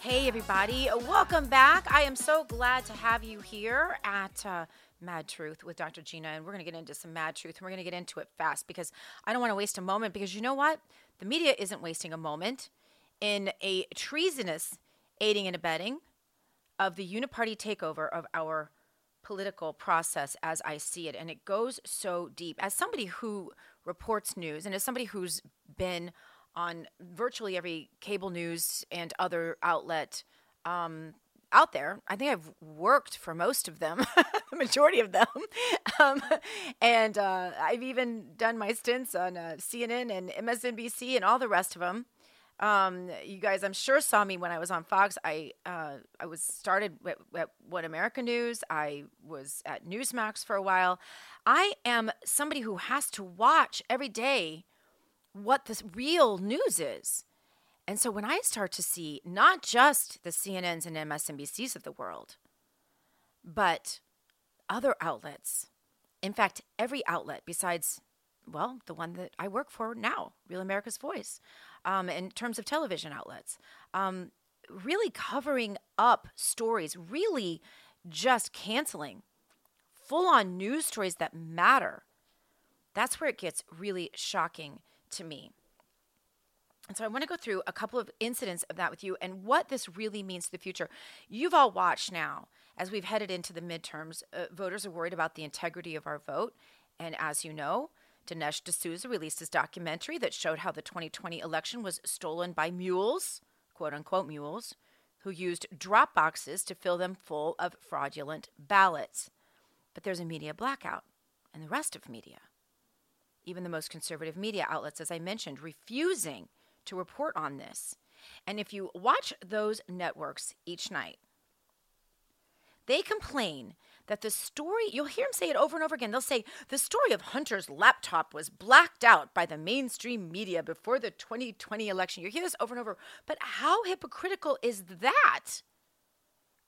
Hey, everybody. Welcome back. I am so glad to have you here at uh, Mad Truth with Dr. Gina. And we're going to get into some Mad Truth. And we're going to get into it fast because I don't want to waste a moment. Because you know what? The media isn't wasting a moment in a treasonous aiding and abetting of the uniparty takeover of our political process as I see it. And it goes so deep. As somebody who reports news and as somebody who's been on virtually every cable news and other outlet um, out there, I think I've worked for most of them, the majority of them. Um, and uh, I've even done my stints on uh, CNN and MSNBC and all the rest of them. Um, you guys, I'm sure saw me when I was on Fox. I uh, I was started at, at One America News. I was at Newsmax for a while. I am somebody who has to watch every day what the real news is. And so when I start to see not just the CNNs and MSNBCs of the world, but other outlets, in fact, every outlet besides, well, the one that I work for now, Real America's Voice, um, in terms of television outlets, um, really covering up stories, really just canceling full on news stories that matter. That's where it gets really shocking to me. And so I want to go through a couple of incidents of that with you and what this really means to the future. You've all watched now, as we've headed into the midterms, uh, voters are worried about the integrity of our vote. And as you know, Dinesh D'Souza released his documentary that showed how the 2020 election was stolen by mules, quote unquote mules, who used drop boxes to fill them full of fraudulent ballots. But there's a media blackout, and the rest of media, even the most conservative media outlets, as I mentioned, refusing to report on this. And if you watch those networks each night, they complain that the story, you'll hear them say it over and over again. They'll say, the story of Hunter's laptop was blacked out by the mainstream media before the 2020 election. You hear this over and over. But how hypocritical is that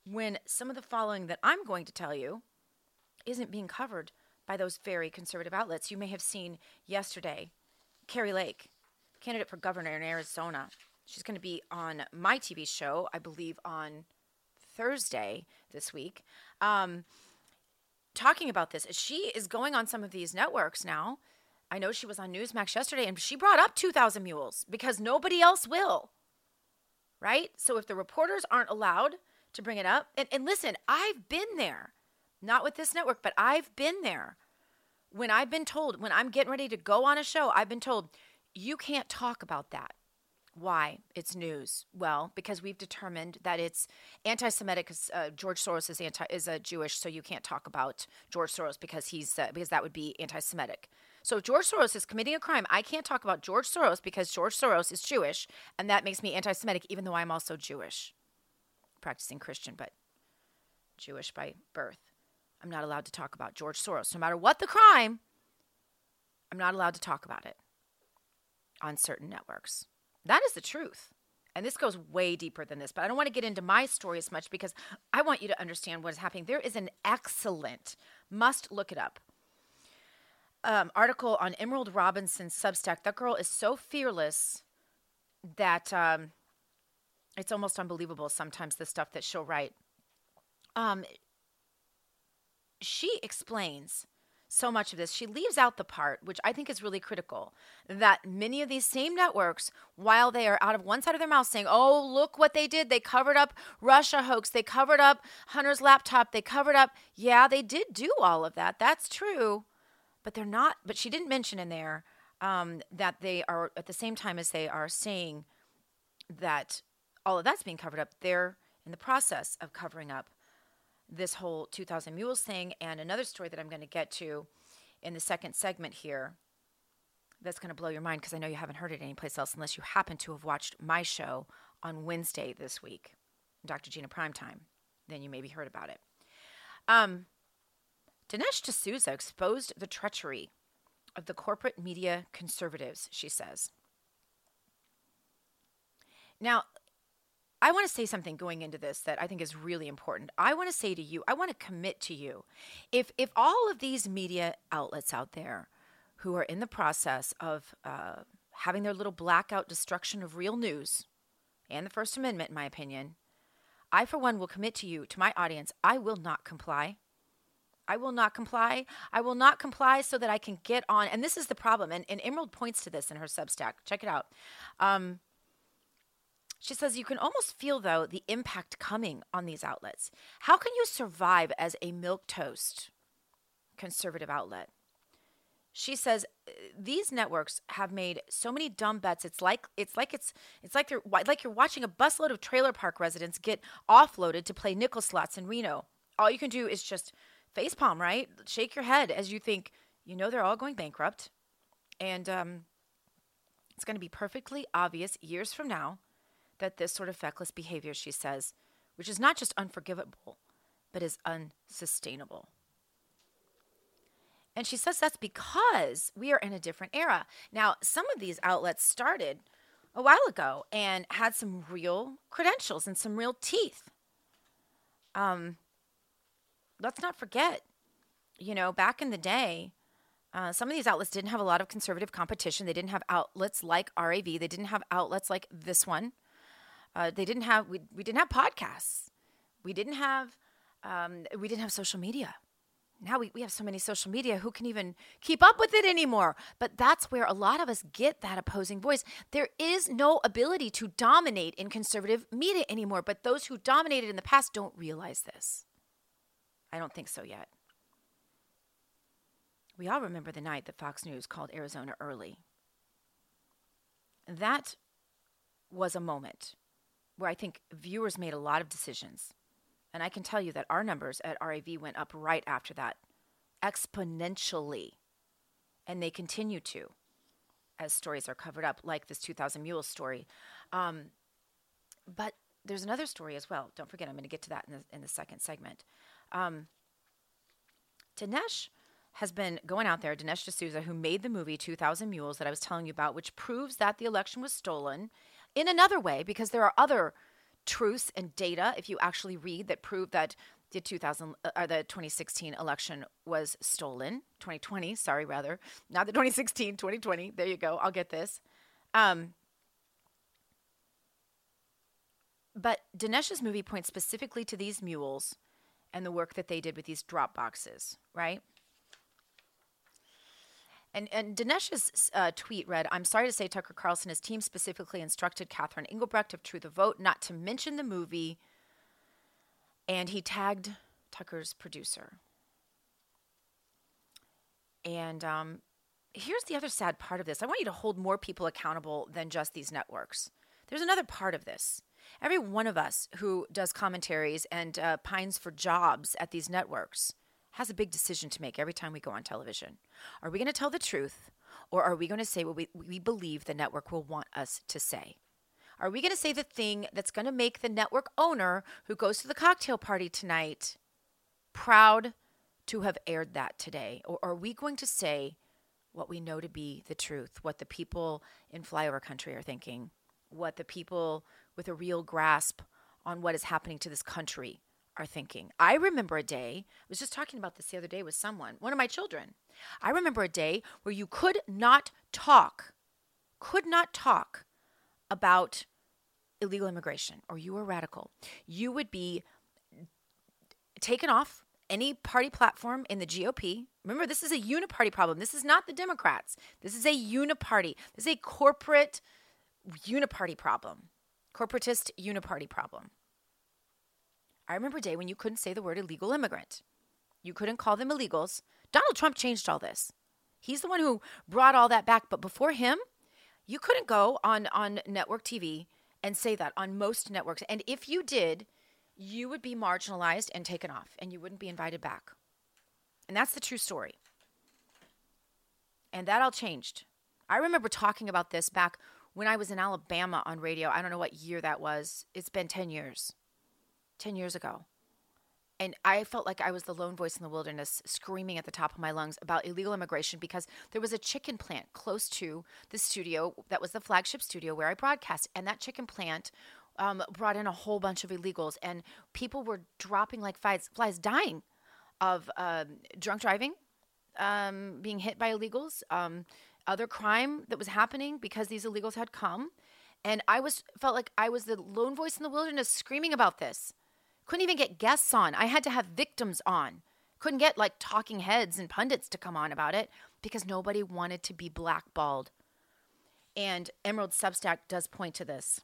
when some of the following that I'm going to tell you isn't being covered by those very conservative outlets? You may have seen yesterday Kari Lake, candidate for governor in Arizona. She's going to be on my TV show, I believe, on Thursday this week. Um, talking about this. She is going on some of these networks now. I know she was on Newsmax yesterday and she brought up 2,000 Mules because nobody else will. Right? So if the reporters aren't allowed to bring it up, and, and listen, I've been there, not with this network, but I've been there. When I've been told, when I'm getting ready to go on a show, I've been told, you can't talk about that. Why? It's news. Well, because we've determined that it's anti-Semitic. Uh, George Soros is anti is a Jewish, so you can't talk about George Soros because he's uh, because that would be anti-Semitic. So if George Soros is committing a crime, I can't talk about George Soros because George Soros is Jewish, and that makes me anti-Semitic, even though I'm also Jewish, practicing Christian, but Jewish by birth. I'm not allowed to talk about George Soros, no matter what the crime. I'm not allowed to talk about it on certain networks. That is the truth. And this goes way deeper than this, but I don't want to get into my story as much because I want you to understand what is happening. There is an excellent, must look it up, um, article on Emerald Robinson's Substack. That girl is so fearless that um, it's almost unbelievable sometimes the stuff that she'll write. Um, she explains so much of this. She leaves out the part, which I think is really critical, that many of these same networks, while they are out of one side of their mouth saying, oh, look what they did. They covered up Russia hoax. They covered up Hunter's laptop. They covered up, yeah, they did do all of that. That's true. But they're not, but she didn't mention in there um, that they are, at the same time as they are saying that all of that's being covered up, they're in the process of covering up this whole 2000 Mules thing and another story that I'm going to get to in the second segment here that's going to blow your mind because I know you haven't heard it anyplace else unless you happen to have watched my show on Wednesday this week, Dr. Gina Primetime. Then you maybe heard about it. Um, Dinesh D'Souza exposed the treachery of the corporate media conservatives, she says. Now, I want to say something going into this that I think is really important. I want to say to you, I want to commit to you. If if all of these media outlets out there who are in the process of uh, having their little blackout destruction of real news and the First Amendment, in my opinion, I for one will commit to you, to my audience, I will not comply. I will not comply. I will not comply so that I can get on. And this is the problem. And, and Emerald points to this in her Substack. Check it out. Um, she says you can almost feel, though, the impact coming on these outlets. How can you survive as a milk toast conservative outlet? She says these networks have made so many dumb bets. It's like it's like it's it's like they're like you're watching a busload of trailer park residents get offloaded to play nickel slots in Reno. All you can do is just facepalm, right? Shake your head as you think you know they're all going bankrupt, and um, it's going to be perfectly obvious years from now that this sort of feckless behavior, she says, which is not just unforgivable, but is unsustainable. And she says that's because we are in a different era. Now, some of these outlets started a while ago and had some real credentials and some real teeth. Um, let's not forget, you know, back in the day, uh, some of these outlets didn't have a lot of conservative competition. They didn't have outlets like RAV. They didn't have outlets like this one. Uh, they didn't have we, we didn't have podcasts. We didn't have um, we didn't have social media. Now we, we have so many social media, who can even keep up with it anymore? But that's where a lot of us get that opposing voice. There is no ability to dominate in conservative media anymore, but those who dominated in the past don't realize this. I don't think so yet. We all remember the night that Fox News called Arizona early. That was a moment where I think viewers made a lot of decisions. And I can tell you that our numbers at RAV went up right after that, exponentially. And they continue to as stories are covered up, like this 2000 Mules story. Um, but there's another story as well. Don't forget, I'm going to get to that in the, in the second segment. Um, Dinesh has been going out there, Dinesh D'Souza, who made the movie 2000 Mules that I was telling you about, which proves that the election was stolen in another way, because there are other truths and data, if you actually read, that prove that the 2000 uh, or the 2016 election was stolen. 2020 sorry rather. Not the 2016 2020 there you go. I'll get this. Um, but dinesh's movie points specifically to these mules and the work that they did with these drop boxes right and, and Dinesh's uh, tweet read, I'm sorry to say Tucker Carlson, his team specifically instructed Catherine Engelbrecht of True the Vote not to mention the movie, and he tagged Tucker's producer. And um, here's the other sad part of this I want you to hold more people accountable than just these networks. There's another part of this. Every one of us who does commentaries and uh, pines for jobs at these networks has a big decision to make every time we go on television. Are we going to tell the truth or are we going to say what we, we believe the network will want us to say? Are we going to say the thing that's going to make the network owner who goes to the cocktail party tonight proud to have aired that today? Or are we going to say what we know to be the truth, what the people in flyover country are thinking, what the people with a real grasp on what is happening to this country are thinking. I remember a day, I was just talking about this the other day with someone, one of my children. I remember a day where you could not talk, could not talk about illegal immigration or you were radical. You would be taken off any party platform in the GOP. Remember, this is a uniparty problem. This is not the Democrats. This is a uniparty. This is a corporate uniparty problem, corporatist uniparty problem. I remember a day when you couldn't say the word illegal immigrant. You couldn't call them illegals. Donald Trump changed all this. He's the one who brought all that back. But before him, you couldn't go on, on network TV and say that on most networks. And if you did, you would be marginalized and taken off, and you wouldn't be invited back. And that's the true story. And that all changed. I remember talking about this back when I was in Alabama on radio. I don't know what year that was. It's been 10 years. 10 years ago. And I felt like I was the lone voice in the wilderness screaming at the top of my lungs about illegal immigration because there was a chicken plant close to the studio that was the flagship studio where I broadcast. And that chicken plant um, brought in a whole bunch of illegals, and people were dropping like flies, flies dying of um, drunk driving, um, being hit by illegals, um, other crime that was happening because these illegals had come. And I was felt like I was the lone voice in the wilderness screaming about this. Couldn't even get guests on. I had to have victims on. Couldn't get like talking heads and pundits to come on about it because nobody wanted to be blackballed. And Emerald Substack does point to this.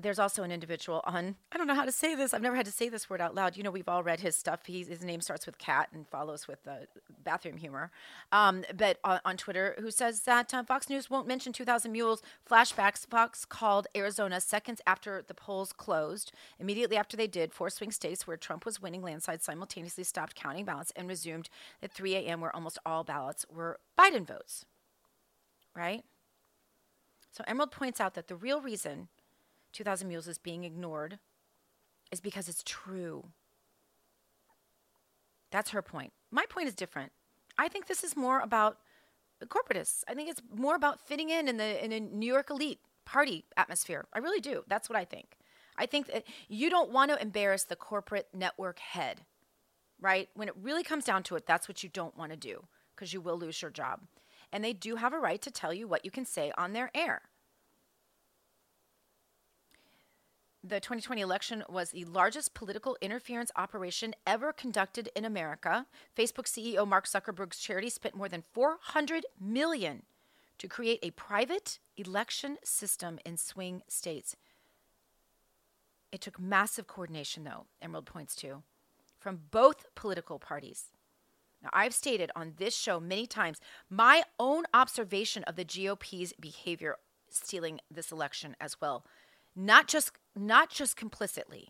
There's also an individual on i don't know how to say this i've never had to say this word out loud you know we've all read his stuff He's, his name starts with cat and follows with uh, bathroom humor um, but on, on, twitter who says that uh, fox news won't mention 2000 mules flashbacks fox called arizona seconds after the polls closed immediately after they did four swing states where trump was winning landslides simultaneously stopped counting ballots and resumed at 3 a.m where almost all ballots were biden votes right? So emerald points out that the real reason 2000 Mules is being ignored is because it's true. That's her point. My point is different. I think this is more about corporatists. I think it's more about fitting in in the in a New York elite party atmosphere. I really do. That's what I think. I think that you don't want to embarrass the corporate network head, right? When it really comes down to it, that's what you don't want to do because you will lose your job. And they do have a right to tell you what you can say on their air. The 2020 election was the largest political interference operation ever conducted in America. Facebook CEO Mark Zuckerberg's charity spent more than 400 million to create a private election system in swing states. It took massive coordination though, Emerald points to, from both political parties. Now, I've stated on this show many times my own observation of the GOP's behavior stealing this election as well not just not just complicitly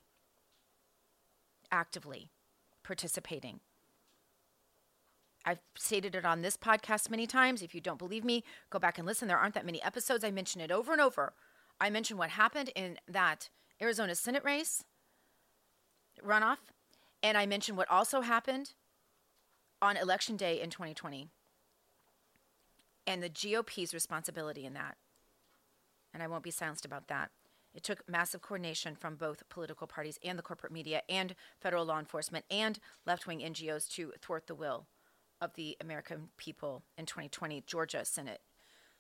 actively participating I've stated it on this podcast many times. If you don't believe me, go back and listen. There aren't that many episodes. I mention it over and over. I mentioned what happened in that Arizona Senate race runoff, and I mentioned what also happened on election day in 2020 and the GOP's responsibility in that. And I won't be silenced about that. It took massive coordination from both political parties and the corporate media and federal law enforcement and left wing NGOs to thwart the will of the American people in 2020 Georgia Senate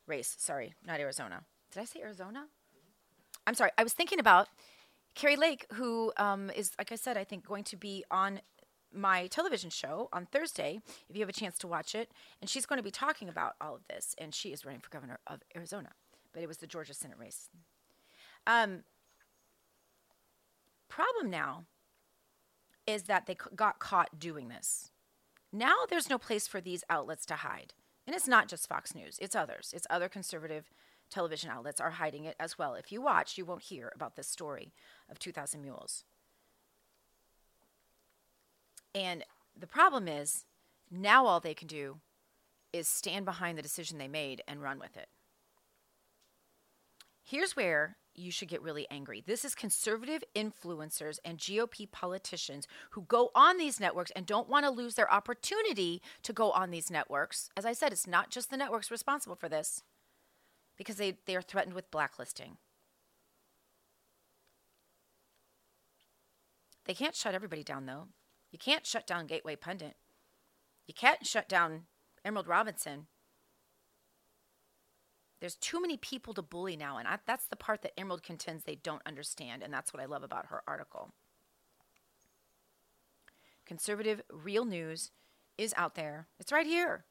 race. Sorry, not Arizona. Did I say Arizona? I'm sorry. I was thinking about Kari Lake, who um, is, like I said, I think going to be on my television show on Thursday, if you have a chance to watch it. And she's going to be talking about all of this. And she is running for governor of Arizona. But it was the Georgia Senate race. Um, problem now is that they got caught doing this. Now there's no place for these outlets to hide. And it's not just Fox News, it's others. It's other conservative television outlets are hiding it as well. If you watch, you won't hear about this story of 2000 Mules. And the problem is now all they can do is stand behind the decision they made and run with it. Here's where you should get really angry. This is conservative influencers and GOP politicians who go on these networks and don't want to lose their opportunity to go on these networks. As I said, it's not just the networks responsible for this because they, they are threatened with blacklisting. They can't shut everybody down, though. You can't shut down Gateway Pundit. You can't shut down Emerald Robinson. There's too many people to bully now. And I, that's the part that Emerald contends they don't understand. And that's what I love about her article. Conservative real news is out there, it's right here.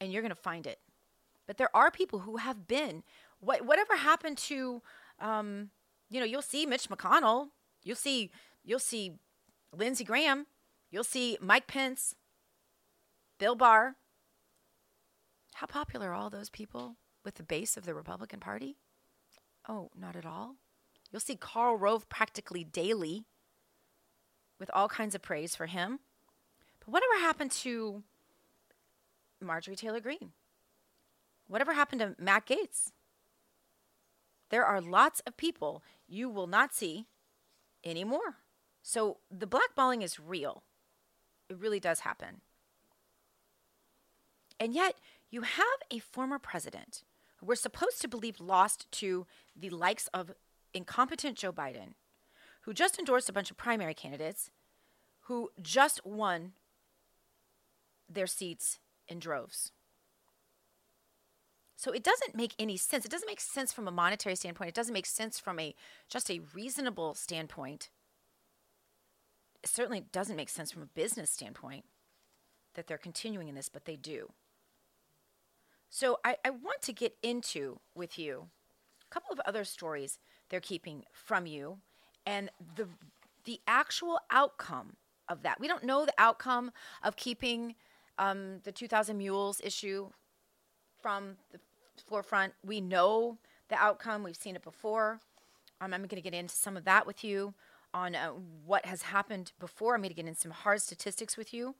And you're going to find it. But there are people who have been. What, whatever happened to, um, you know, you'll see Mitch McConnell, you'll see, you'll see Lindsey Graham, you'll see Mike Pence, Bill Barr. How popular are all those people with the base of the Republican Party? Oh, not at all. You'll see Karl Rove practically daily with all kinds of praise for him. But whatever happened to Marjorie Taylor Greene? Whatever happened to Matt Gaetz? There are lots of people you will not see anymore. So the blackballing is real. It really does happen. And yet, you have a former president who we're supposed to believe lost to the likes of incompetent Joe Biden, who just endorsed a bunch of primary candidates, who just won their seats in droves. So it doesn't make any sense. It doesn't make sense from a monetary standpoint. It doesn't make sense from a just a reasonable standpoint. It certainly doesn't make sense from a business standpoint that they're continuing in this, but they do. So I, I want to get into with you a couple of other stories they're keeping from you and the the actual outcome of that. We don't know the outcome of keeping um, the 2,000 mules issue from the forefront. We know the outcome. We've seen it before. Um, I'm going to get into some of that with you on uh, what has happened before. I'm going to get into some hard statistics with you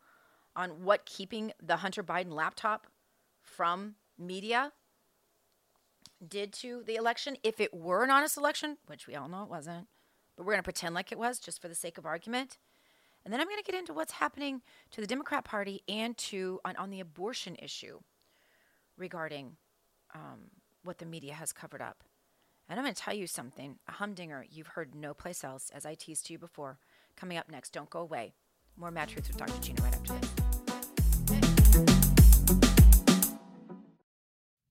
on what keeping the Hunter Biden laptop from media did to the election. If it were an honest election, which we all know it wasn't, but we're going to pretend like it was just for the sake of argument. And then I'm going to get into what's happening to the Democrat Party and to on, on the abortion issue regarding um, what the media has covered up. And I'm going to tell you something, a humdinger you've heard no place else, as I teased to you before. Coming up next, don't go away. More Mad Truth with Dr. Gina right after this.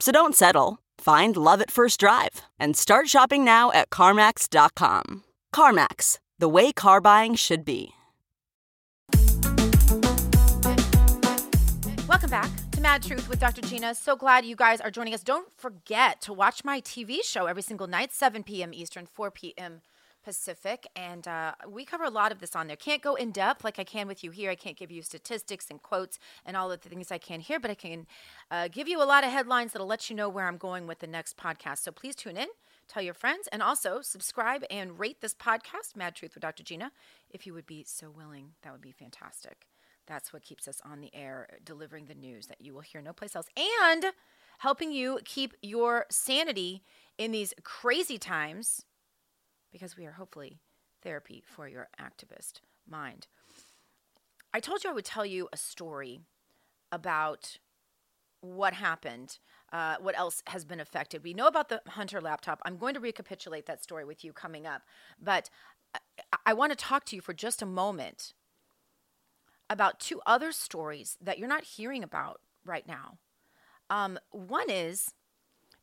So don't settle. Find love at first drive and start shopping now at CarMax.com. CarMax, the way car buying should be. Welcome back to Mad Truth with Dr. Gina. So glad you guys are joining us. Don't forget to watch my TV show every single night, 7 p.m. Eastern, 4 p.m. Pacific. And uh, we cover a lot of this on there. Can't go in depth like I can with you here. I can't give you statistics and quotes and all of the things I can here, but I can uh, give you a lot of headlines that'll let you know where I'm going with the next podcast. So please tune in, tell your friends, and also subscribe and rate this podcast, Mad Truth with Dr. Gina, if you would be so willing. That would be fantastic. That's what keeps us on the air, delivering the news that you will hear no place else and helping you keep your sanity in these crazy times because we are hopefully therapy for your activist mind. I told you I would tell you a story about what happened, uh, what else has been affected. We know about the Hunter laptop. I'm going to recapitulate that story with you coming up, but I, I want to talk to you for just a moment about two other stories that you're not hearing about right now. Um, one is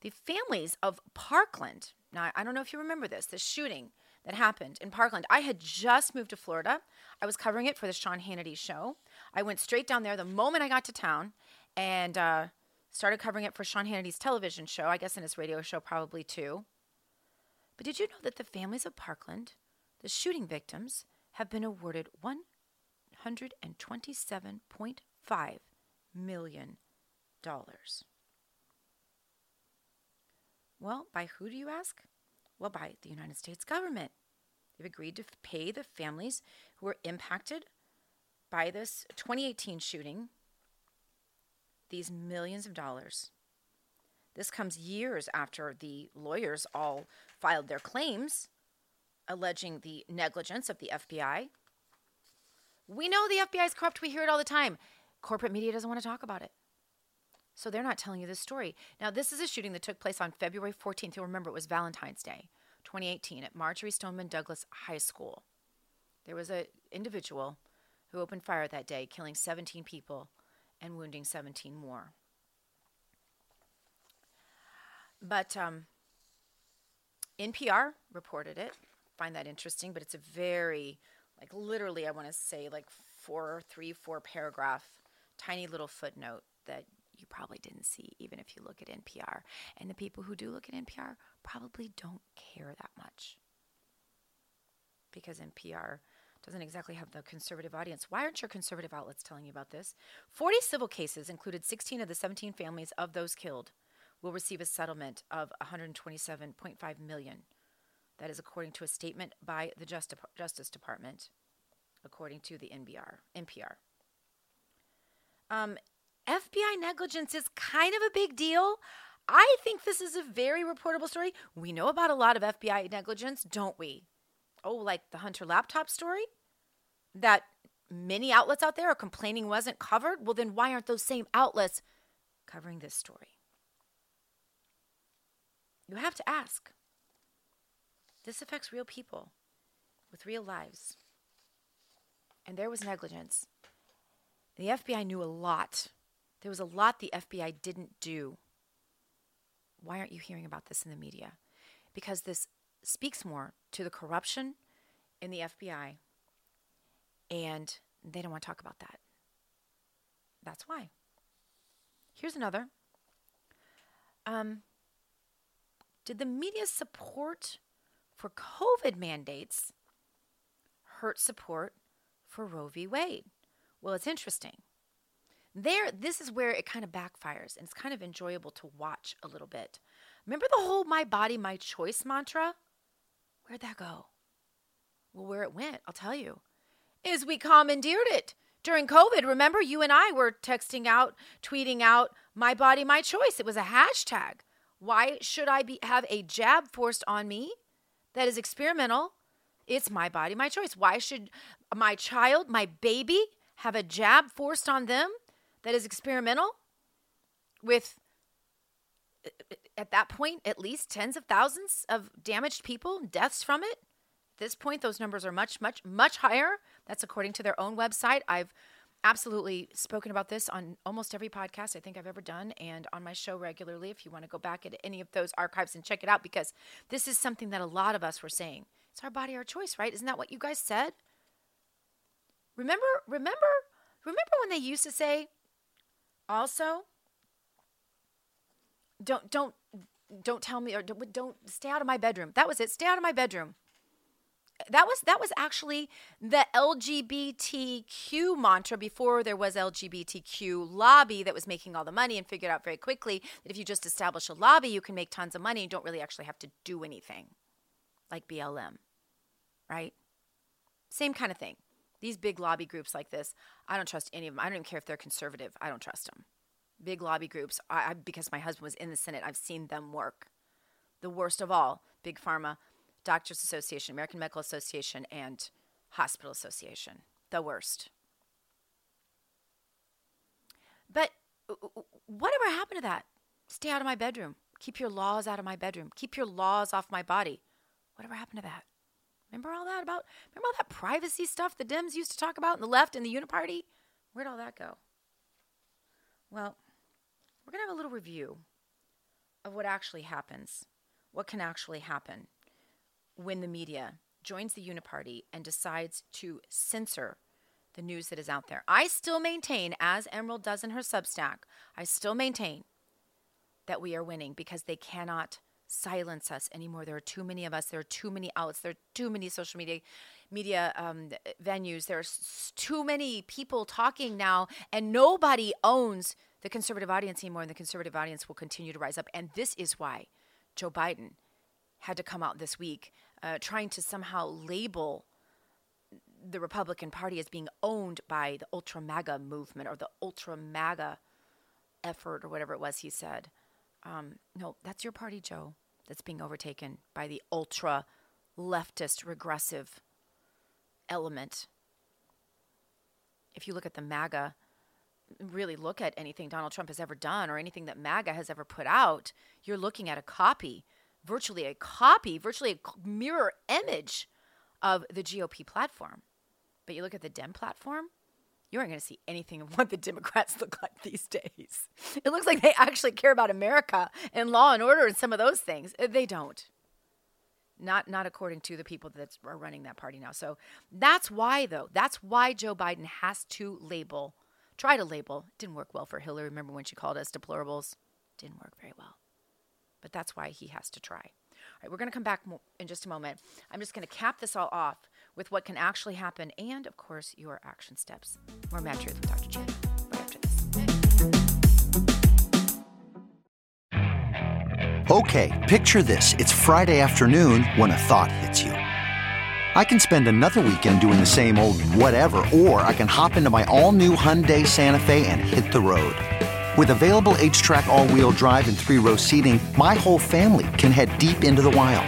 the families of Parkland. Now, I don't know if you remember this, the shooting that happened in Parkland. I had just moved to Florida. I was covering it for the Sean Hannity show. I went straight down there the moment I got to town and uh, started covering it for Sean Hannity's television show, I guess in his radio show probably too. But did you know that the families of Parkland, the shooting victims, have been awarded $127.5 million? Well, by who do you ask? Well, by the United States government. They've agreed to pay the families who were impacted by this 2018 shooting these millions of dollars. This comes years after the lawyers all filed their claims alleging the negligence of the FBI. We know the FBI is corrupt. We hear it all the time. Corporate media doesn't want to talk about it. So they're not telling you this story. Now, this is a shooting that took place on February 14th. You'll remember it was Valentine's Day, 2018, at Marjory Stoneman Douglas High School. There was an individual who opened fire that day, killing 17 people and wounding 17 more. But um, NPR reported it. Find that interesting, but it's a very, like, literally, I want to say, like, four, three, four paragraph, tiny little footnote that you probably didn't see, even if you look at NPR. And the people who do look at NPR probably don't care that much because NPR doesn't exactly have the conservative audience. Why aren't your conservative outlets telling you about this? 40 civil cases included 16 of the 17 families of those killed will receive a settlement of 127.5 million. That is according to a statement by the Just- Justice Department, according to the NBR, NPR. Um, FBI negligence is kind of a big deal. I think this is a very reportable story. We know about a lot of FBI negligence, don't we? Oh, like the Hunter laptop story that many outlets out there are complaining wasn't covered. Well, then why aren't those same outlets covering this story? You have to ask. This affects real people with real lives. And there was negligence. The FBI knew a lot. There was a lot the FBI didn't do. Why aren't you hearing about this in the media? Because this speaks more to the corruption in the FBI, and they don't want to talk about that. That's why. Here's another. Um, did the media support for COVID mandates hurt support for Roe v. Wade? Well, it's interesting. There, this is where it kind of backfires, and it's kind of enjoyable to watch a little bit. Remember the whole "my body, my choice" mantra? Where'd that go? Well, where it went, I'll tell you, is we commandeered it during COVID. Remember, you and I were texting out, tweeting out "my body, my choice." It was a hashtag. Why should I be have a jab forced on me that is experimental? It's my body, my choice. Why should my child, my baby, have a jab forced on them that is experimental with uh, at that point at least tens of thousands of damaged people, deaths from it? At this point those numbers are much much much higher. That's according to their own website. I've absolutely spoken about this on almost every podcast I think I've ever done and on my show regularly if you want to go back at any of those archives and check it out because this is something that a lot of us were saying. It's our body, our choice, right? Isn't that what you guys said? Remember, remember, remember when they used to say also don't don't don't tell me or don't, don't stay out of my bedroom. That was it. Stay out of my bedroom that was that was actually the LGBTQ mantra before there was LGBTQ lobby that was making all the money and figured out very quickly that if you just establish a lobby, you can make tons of money and don't really actually have to do anything, like BLM, right? Same kind of thing. These big lobby groups like this, I don't trust any of them. I don't even care if they're conservative. I don't trust them. Big lobby groups, I, I because my husband was in the Senate, I've seen them work. The worst of all, big pharma Doctors Association, American Medical Association, and Hospital Association. The worst. But uh, uh, uh, whatever happened to that? Stay out of my bedroom. Keep your laws out of my bedroom. Keep your laws off my body. Whatever happened to that? Remember all that about, remember all that privacy stuff the Dems used to talk about in the left and the Uniparty? Where'd all that go? Well, we're going to have a little review of what actually happens, what can actually happen when the media joins the Uniparty and decides to censor the news that is out there. I still maintain, as Emerald does in her Substack, I still maintain that we are winning because they cannot silence us anymore. There are too many of us. There are too many outlets. There are too many social media media um, venues. There's too many people talking now, and nobody owns the conservative audience anymore. And the conservative audience will continue to rise up. And this is why Joe Biden had to come out this week uh, trying to somehow label the Republican Party as being owned by the ultra MAGA movement or the ultra MAGA effort or whatever it was he said. Um, no, that's your party, Joe, that's being overtaken by the ultra leftist regressive element. If you look at the MAGA, really look at anything Donald Trump has ever done or anything that MAGA has ever put out, you're looking at a copy, virtually a copy, virtually a mirror image of the GOP platform. But you look at the Dem platform, you aren't going to see anything of what the Democrats look like these days. It looks like they actually care about America and law and order and some of those things. Uh, They don't. Not not according to the people that are running that party now. So that's why though. That's why Joe Biden has to label, try to label. Didn't work well for Hillary. Remember when she called us deplorables? Didn't work very well. But that's why he has to try. All right, we're going to come back in just a moment. I'm just going to cap this all off with what can actually happen and, of course, your action steps. More Mad Truth with Dr. Jan right after this. Okay, picture this. It's Friday afternoon when a thought hits you. I can spend another weekend doing the same old whatever, or I can hop into my all new Hyundai Santa Fe and hit the road. With available HTRAC, all wheel drive, and three row seating, my whole family can head deep into the wild.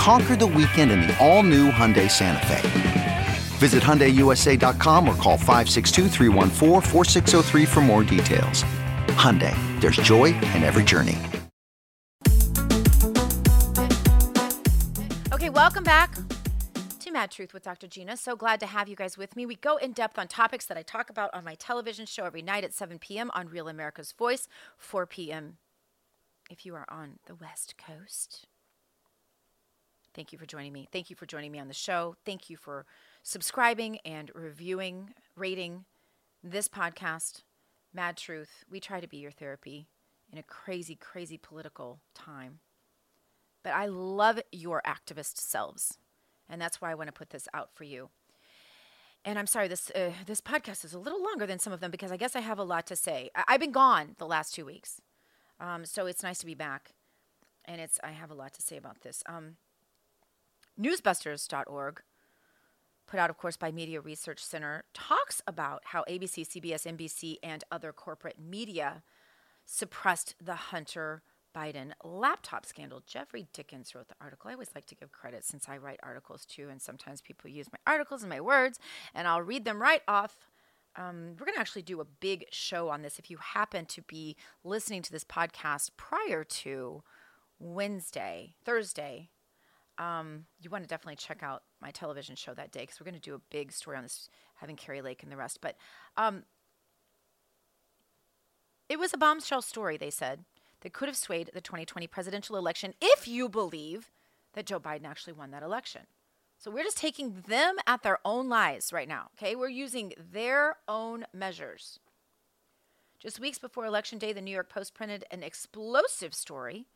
Conquer the weekend in the all new Hyundai Santa Fe. Visit HyundaiUSA.com or call 562-314-4603 for more details. Hyundai, there's joy in every journey. Okay, welcome back to Mad Truth with Dr. Gina. So glad to have you guys with me. We go in depth on topics that I talk about on my television show every night at 7 p.m. on Real America's Voice, 4 p.m. if you are on the West Coast. Thank you for joining me. Thank you for joining me on the show. Thank you for subscribing and reviewing, rating this podcast, Mad Truth. We try to be your therapy in a crazy, crazy political time. But I love your activist selves. And that's why I want to put this out for you. And I'm sorry, this uh, this podcast is a little longer than some of them because I guess I have a lot to say. I- I've been gone the last two weeks, um, so it's nice to be back, and it's I have a lot to say about this. Um, newsbusters.org, put out, of course, by Media Research Center, talks about how ABC, CBS, NBC, and other corporate media suppressed the Hunter Biden laptop scandal. Geoffrey Dickens wrote the article. I always like to give credit since I write articles too, and sometimes people use my articles and my words, and I'll read them right off. Um, we're going to actually do a big show on this. If you happen to be listening to this podcast prior to Wednesday, Thursday, um, you want to definitely check out my television show that day because we're going to do a big story on this, having Kari Lake and the rest. But um, it was a bombshell story, they said, that could have swayed the 2020 presidential election if you believe that Joe Biden actually won that election. So we're just taking them at their own lies right now, okay? We're using their own measures. Just weeks before Election Day, the New York Post printed an explosive story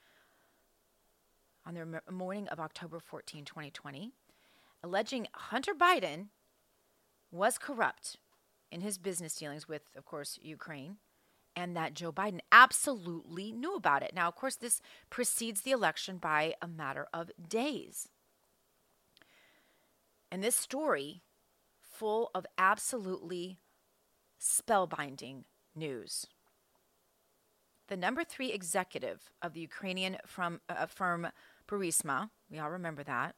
on the morning of October 14, 2020, alleging Hunter Biden was corrupt in his business dealings with, of course, Ukraine, and that Joe Biden absolutely knew about it. Now, of course, this precedes the election by a matter of days. And this story, full of absolutely spellbinding news. The number three executive of the Ukrainian from, uh, firm Burisma, we all remember that,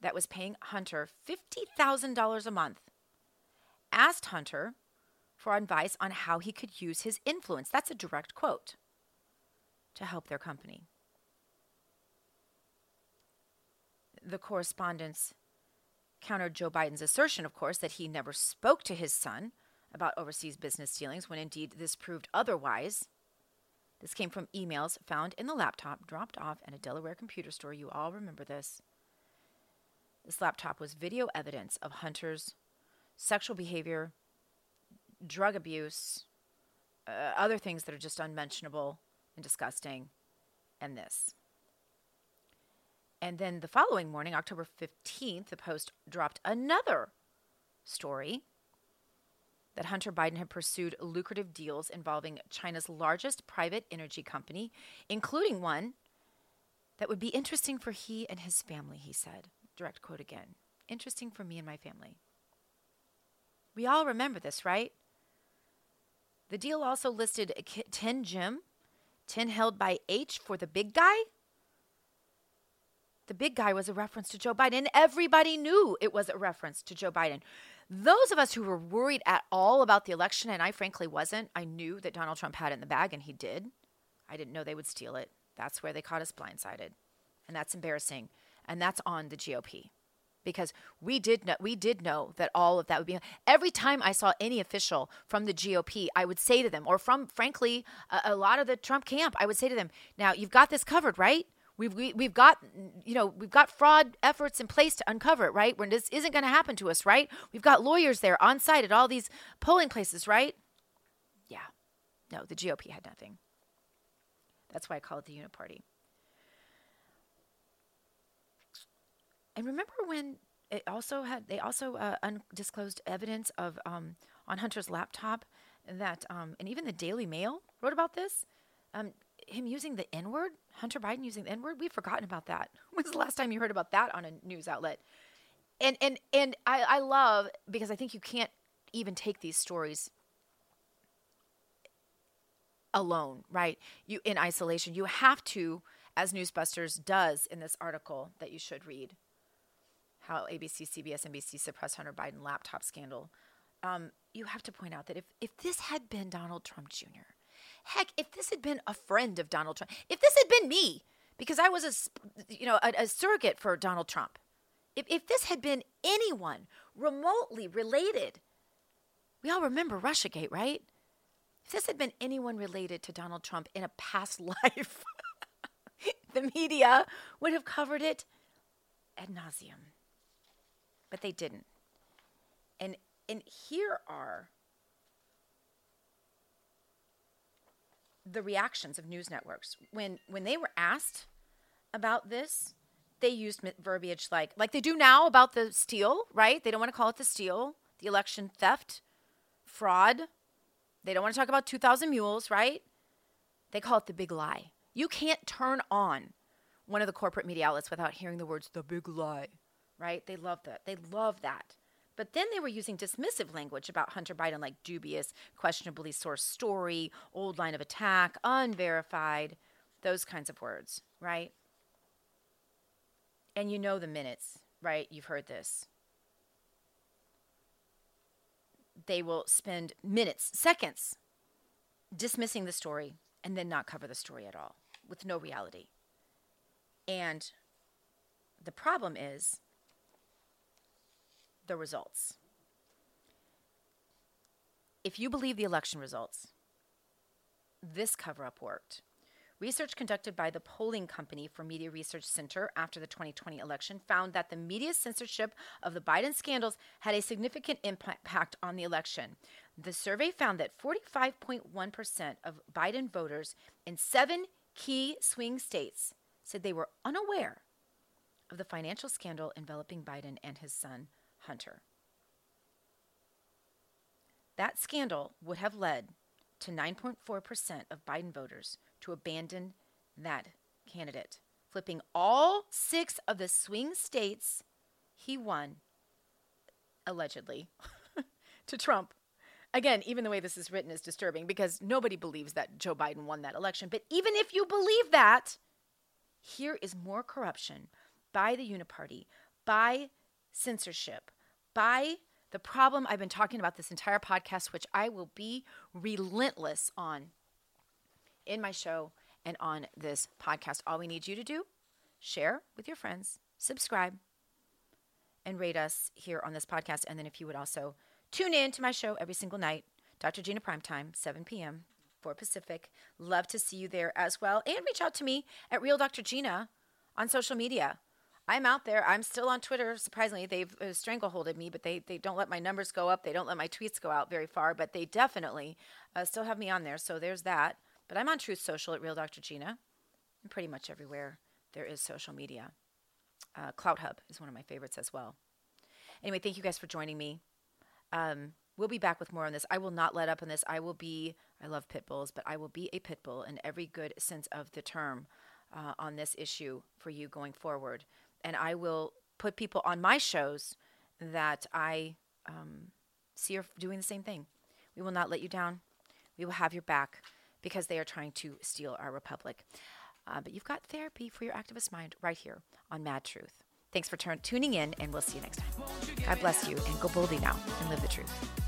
that was paying Hunter $50,000 a month, asked Hunter for advice on how he could use his influence. That's a direct quote to help their company. the correspondence countered Joe Biden's assertion, of course, that he never spoke to his son about overseas business dealings when indeed this proved otherwise. This came from emails found in the laptop dropped off at a Delaware computer store. You all remember this. This laptop was video evidence of Hunter's sexual behavior, drug abuse, uh, other things that are just unmentionable and disgusting, and this. And then the following morning, October 15th, the Post dropped another story that Hunter Biden had pursued lucrative deals involving China's largest private energy company, including one that would be interesting for he and his family, he said. Direct quote again. Interesting for me and my family. We all remember this, right? The deal also listed a ki- Tin Jim, tin held by H for the big guy. The big guy was a reference to Joe Biden, everybody knew it was a reference to Joe Biden. Those of us who were worried at all about the election, and I frankly wasn't, I knew that Donald Trump had it in the bag, and he did. I didn't know they would steal it. That's where they caught us blindsided. And that's embarrassing. And that's on the GOP because we did know we did know that all of that would be every time I saw any official from the GOP, I would say to them, or from frankly a, a lot of the Trump camp, I would say to them, "Now you've got this covered, right? We've we, we've got you know we've got fraud efforts in place to uncover it, right? When this isn't going to happen to us, right? We've got lawyers there on site at all these polling places, right? Yeah, no, the GOP had nothing. That's why I call it the Uniparty. And remember when it also had they also uh, undisclosed evidence of um, on Hunter's laptop that um, and even the Daily Mail wrote about this. Um, him using the N word, Hunter Biden using the N word. We've forgotten about that. When's the last time you heard about that on a news outlet? And and and I, I love because I think you can't even take these stories alone, right? You in isolation. You have to, as Newsbusters does in this article that you should read, how ABC, CBS, NBC suppressed Hunter Biden laptop scandal. Um, you have to point out that if if this had been Donald Trump Jr., heck, if this had been a friend of Donald Trump, if this had been me, because I was a you know a, a surrogate for Donald Trump, if if this had been anyone remotely related, we all remember RussiaGate, right? If this had been anyone related to Donald Trump in a past life, the media would have covered it ad nauseum. But they didn't. And and here are the reactions of news networks. When when they were asked about this they used verbiage like like they do now about the steal right? They don't want to call it the steal the election theft fraud. They don't want to talk about 2000 mules right? They call it the big lie. You can't turn on one of the corporate media outlets without hearing the words the big lie right? They love that. They love that but then they were using dismissive language about Hunter Biden, like dubious, questionably sourced story, old line of attack, unverified, those kinds of words, right? And you know the minutes, right? You've heard this. They will spend minutes, seconds, dismissing the story and then not cover the story at all with no reality. And the problem is the results. If you believe the election results, this cover up worked. Research conducted by the polling company for Media Research Center after the 2020 election found that the media censorship of the Biden scandals had a significant impact on the election. The survey found that 45.1% of Biden voters in seven key swing states said they were unaware of the financial scandal enveloping Biden and his son, Hunter. That scandal would have led to 9.4% of Biden voters to abandon that candidate, flipping all six of the swing states he won, allegedly, to Trump. Again, even the way this is written is disturbing because nobody believes that Joe Biden won that election. But even if you believe that, here is more corruption by the Uniparty, by censorship, by the problem I've been talking about this entire podcast, which I will be relentless on in my show and on this podcast. All we need you to do, share with your friends, subscribe, and rate us here on this podcast. And then if you would also tune in to my show every single night, Dr. Gina Primetime, 7 p.m. for Pacific. Love to see you there as well. And reach out to me at Real Dr. Gina on social media. I'm out there. I'm still on Twitter. Surprisingly, they've uh, strangleholded me, but they, they don't let my numbers go up. They don't let my tweets go out very far, but they definitely uh, still have me on there. So there's that. But I'm on Truth Social at Real Dr. Gina. Pretty much everywhere there is social media. Uh, CloutHub is one of my favorites as well. Anyway, thank you guys for joining me. Um, we'll be back with more on this. I will not let up on this. I will be, I love pit bulls, but I will be a pit bull in every good sense of the term uh, on this issue for you going forward. And I will put people on my shows that I um, see are doing the same thing. We will not let you down. We will have your back because they are trying to steal our republic. Uh, but you've got therapy for your activist mind right here on Mad Truth. Thanks for turn- tuning in, and we'll see you next time. God bless you, and go boldly now and live the truth.